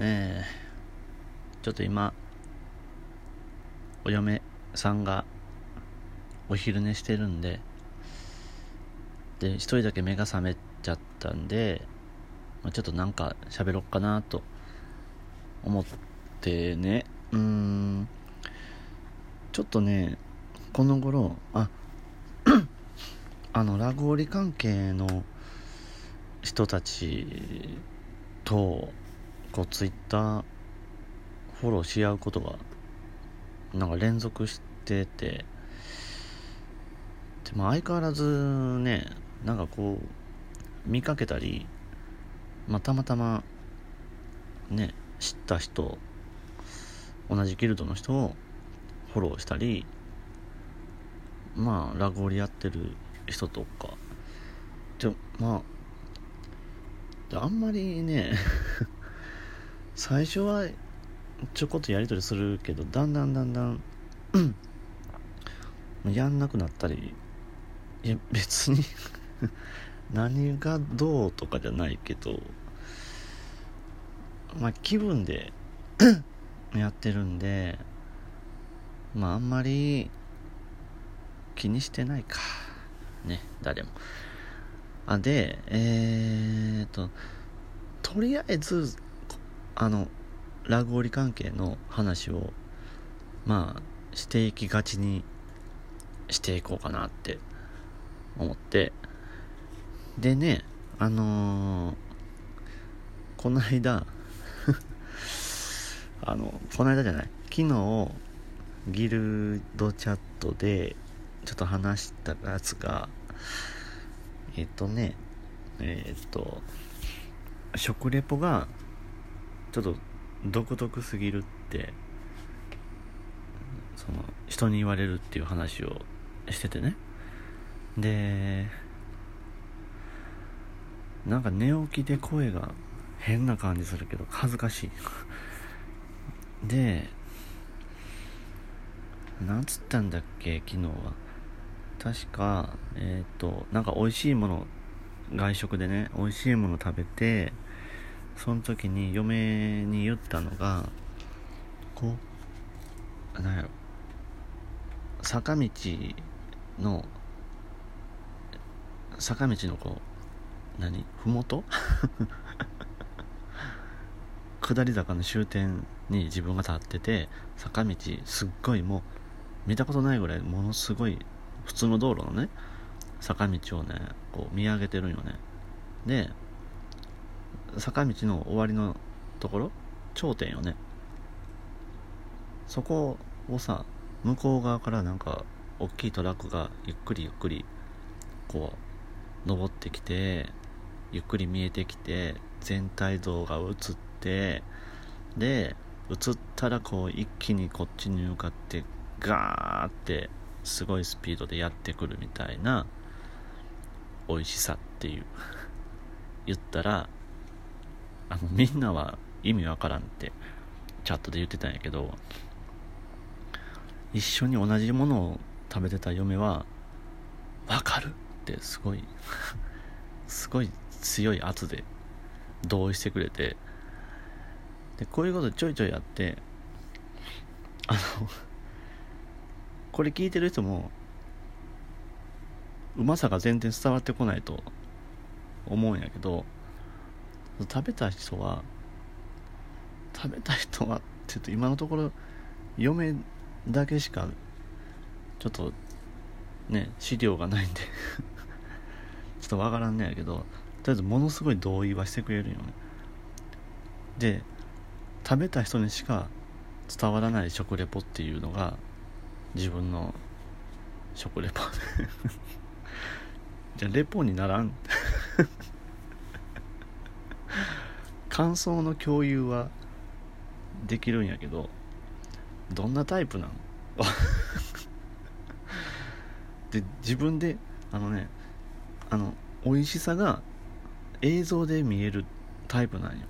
えー、ちょっと今お嫁さんがお昼寝してるんでで一人だけ目が覚めちゃったんで、まあ、ちょっとなんか喋ろっかなと思ってね。うん。ちょっとねこの頃あ あのラグオリ関係の人たちとこうツイッターフォローし合うことがなんか連続しててでも相変わらずねなんかこう見かけたり、まあ、たまたまね知った人同じギルドの人をフォローしたりまあラグオリやってる人とか。でまああんまりね最初はちょこっとやり取りするけどだんだんだんだんやんなくなったりいや別に 何がどうとかじゃないけどまあ気分でやってるんでまああんまり気にしてないか。ね誰も。あでえー、っととりあえずあのラグオリ関係の話をまあしていきがちにしていこうかなって思って。でねあのー、この間 あのこの間じゃない。昨日ギルドチャットでちょっと話したやつがえっとねえっと食レポがちょっと独特すぎるってその人に言われるっていう話をしててね。でなんか寝起きで声が変な感じするけど恥ずかしい。でなんつったんだっけ昨日は。確かえっ、ー、となんか美味しいもの外食でね美味しいもの食べてその時に嫁に言ったのがこう？なんやろ。坂道の坂道のこう何？ふもと？下り坂の終点に自分が立ってて坂道すっごいもう見たことないぐらいものすごい普通の道路のね坂道をねこう見上げてるんよね。で坂道の終わりのところ頂点よね。そこをさ向こう側からなんか大きいトラックがゆっくりゆっくりこう登ってきてゆっくり見えてきて全体像が映ってで映ったらこう一気にこっちに向かってガーってすごいスピードでやってくるみたいな美味しさっていう。言ったらあのみんなは意味わからんってチャットで言ってたんやけど一緒に同じものを食べてた嫁はわかるってすごい すごい強い圧で同意してくれてでこういうことちょいちょいやってあのこれ聞いてる人もうまさが全然伝わってこないと思うんやけど食べた人は食べた人はちょっと今のところ嫁だけしかちょっとね資料がないんで ちょっとわからんねやけどとりあえずものすごい同意はしてくれるよね。で食べた人にしか伝わらない食レポっていうのが自分の食レポ。じゃあレポにならん。感想の共有はできるんやけどどんなタイプなん？で自分であのねあの美味しさが映像で見えるタイプなんよ。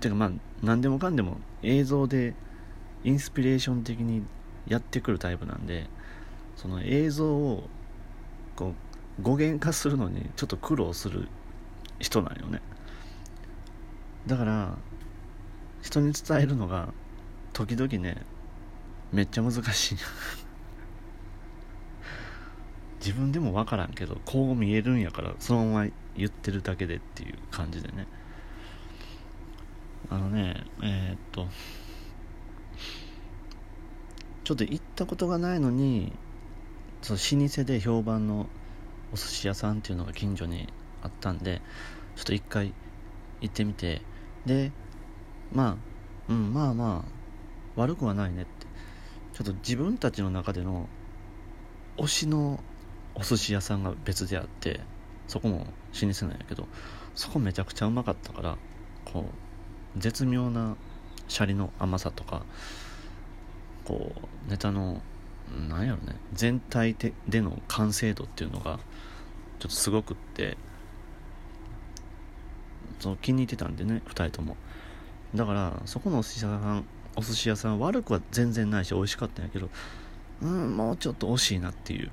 てかまあ何でもかんでも映像でインスピレーション的にやってくるタイプなんでその映像をこう語源化するのにちょっと苦労する人なんよね。だから人に伝えるのが時々ねめっちゃ難しい 自分でも分からんけどこう見えるんやからそのまま言ってるだけでっていう感じでね。あのねえー、っとちょっと行ったことがないのにその老舗で評判のお寿司屋さんっていうのが近所にあったんでちょっと一回行ってみてでまあうんまあまあ悪くはないねって。ちょっと自分たちの中での推しのお寿司屋さんが別であってそこも老舗なんやけどそこめちゃくちゃうまかったからこう絶妙なシャリの甘さとかこうネタのなんやろね全体での完成度っていうのがちょっとすごくってその気に入ってたんでね2人とも。だからそこのお寿司屋さんお寿司屋さん悪くは全然ないし美味しかったんやけどうんもうちょっと惜しいなっていう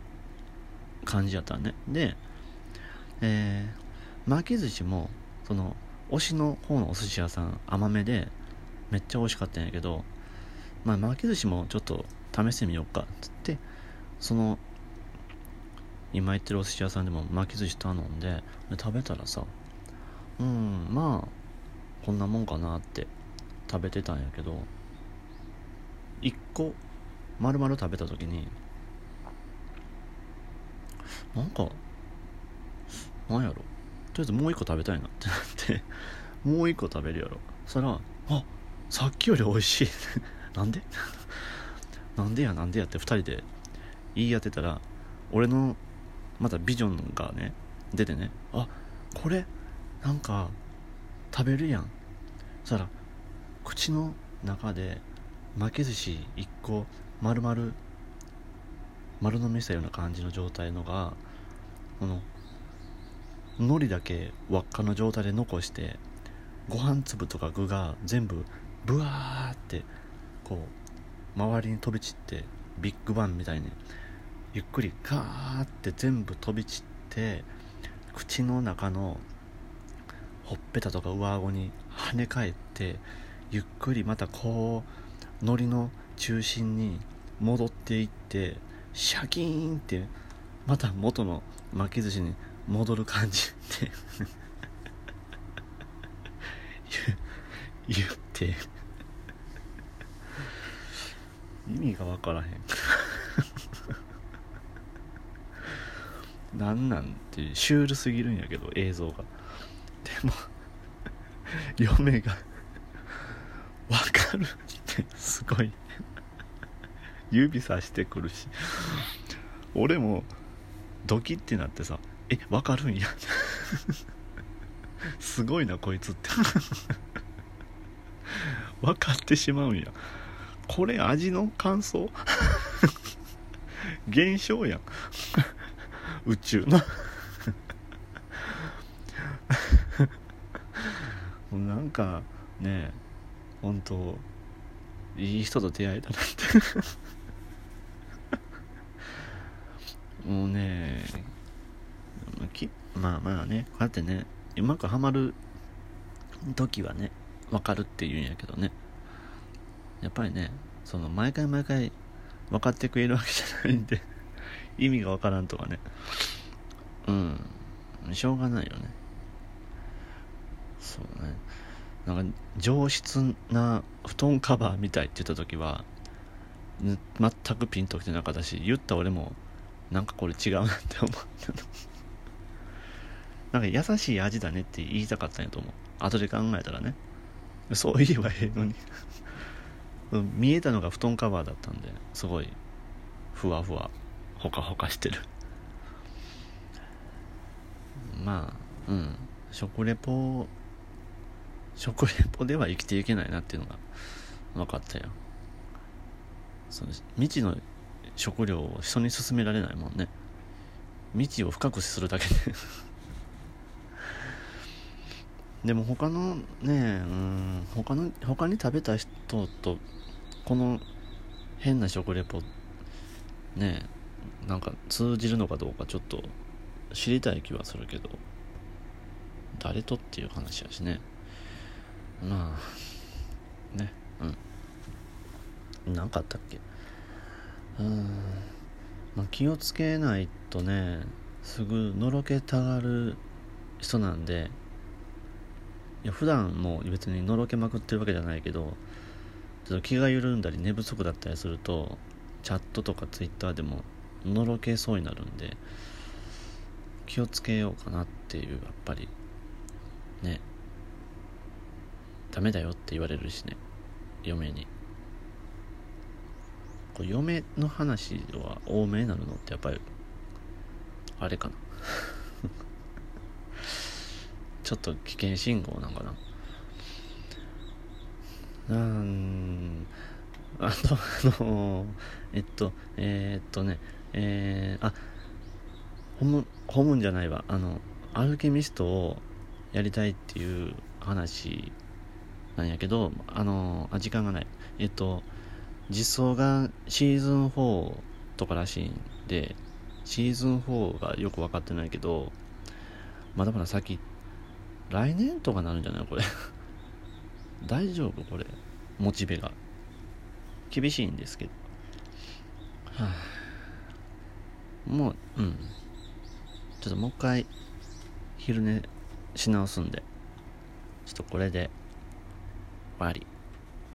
感じやったね。でえー、巻き寿司もその推しの方のお寿司屋さん甘めでめっちゃ美味しかったんやけどまあ巻き寿司もちょっと試してみようかっつってその今行ってるお寿司屋さんでも巻き寿司頼んでで食べたらさうんまあこんなもんかなって食べてたんやけど1個丸々食べた時になんかなんやろ。とりあえずもう1個食べたいなってなって もう1個食べるやろ。そしたらあさっきより美味しい。なんで？なんでやなんでやって2人で言い当てたら俺のまたビジョンがね出てねあこれなんか食べるやん。そしたら口の中で巻き寿司1個丸々丸飲みしたような感じの状態のがこの海苔だけ輪っかの状態で残してご飯粒とか具が全部ブワーってこう周りに飛び散ってビッグバンみたいにゆっくりガーって全部飛び散って口の中のほっぺたとか上顎に跳ね返ってゆっくりまたこう海苔の中心に戻っていってシャキーンってまた元の巻き寿司に戻る感じって言って。意味が分からへん。なんなんてシュールすぎるんやけど映像が。でも嫁が「わかる」ってすごい。指さしてくるし。俺もドキってなってさ「えわかるんや」すごいなこいつって。分かってしまうんや。これ味の感想？現象やん。宇宙の。なんかね本当いい人と出会えたなって。もうねまあまあねこうやってねうまくはまる時はね分かるっていうんやけどね。やっぱりねその毎回毎回分かってくれるわけじゃないんで意味が分からんとかね。うん。しょうがないよね。そうね。なんか上質な布団カバーみたいって言った時は全くピンときてなかったし言った俺もなんかこれ違うなって思ったの。なんか優しい味だねって言いたかったんやと思う。後で考えたらね。そう言えばええのに。見えたのが布団カバーだったんですごいふわふわほかほかしてる。まあうん。食レポ食レポでは生きていけないなっていうのが分かったよ。その未知の食料を人に勧められないもんね。未知を深くするだけで。でも他のねうん他の他に食べた人とこの変な食レポねなんか通じるのかどうかちょっと知りたい気はするけど誰とっていう話やしね。まあね。うん。何かあったっけ？うん。まあ気をつけないとねすぐのろけたがる人なんでいや普段も別にのろけまくってるわけじゃないけどちょっと気が緩んだり寝不足だったりするとチャットとかツイッターでものろけそうになるんで気をつけようかなっていうやっぱりね。ダメだよって言われるしね。嫁に。こう嫁の話は多めになるのってやっぱりあれかな。ちょっと危険信号なんかな。うんあと、あのえっと、えー、っとね、えー、あ、ホム、ホムんじゃないわ、あの、アルケミストをやりたいっていう話なんやけど、あの、あ、時間がない。えっと、実装がシーズン4とからしいんで、シーズン4がよく分かってないけど、まだまだ先、来年とかなるんじゃない？これ。大丈夫？これ。モチベが。厳しいんですけど。はあ、もう、うん。ちょっともう一回、昼寝し直すんで、ちょっとこれで、終わり。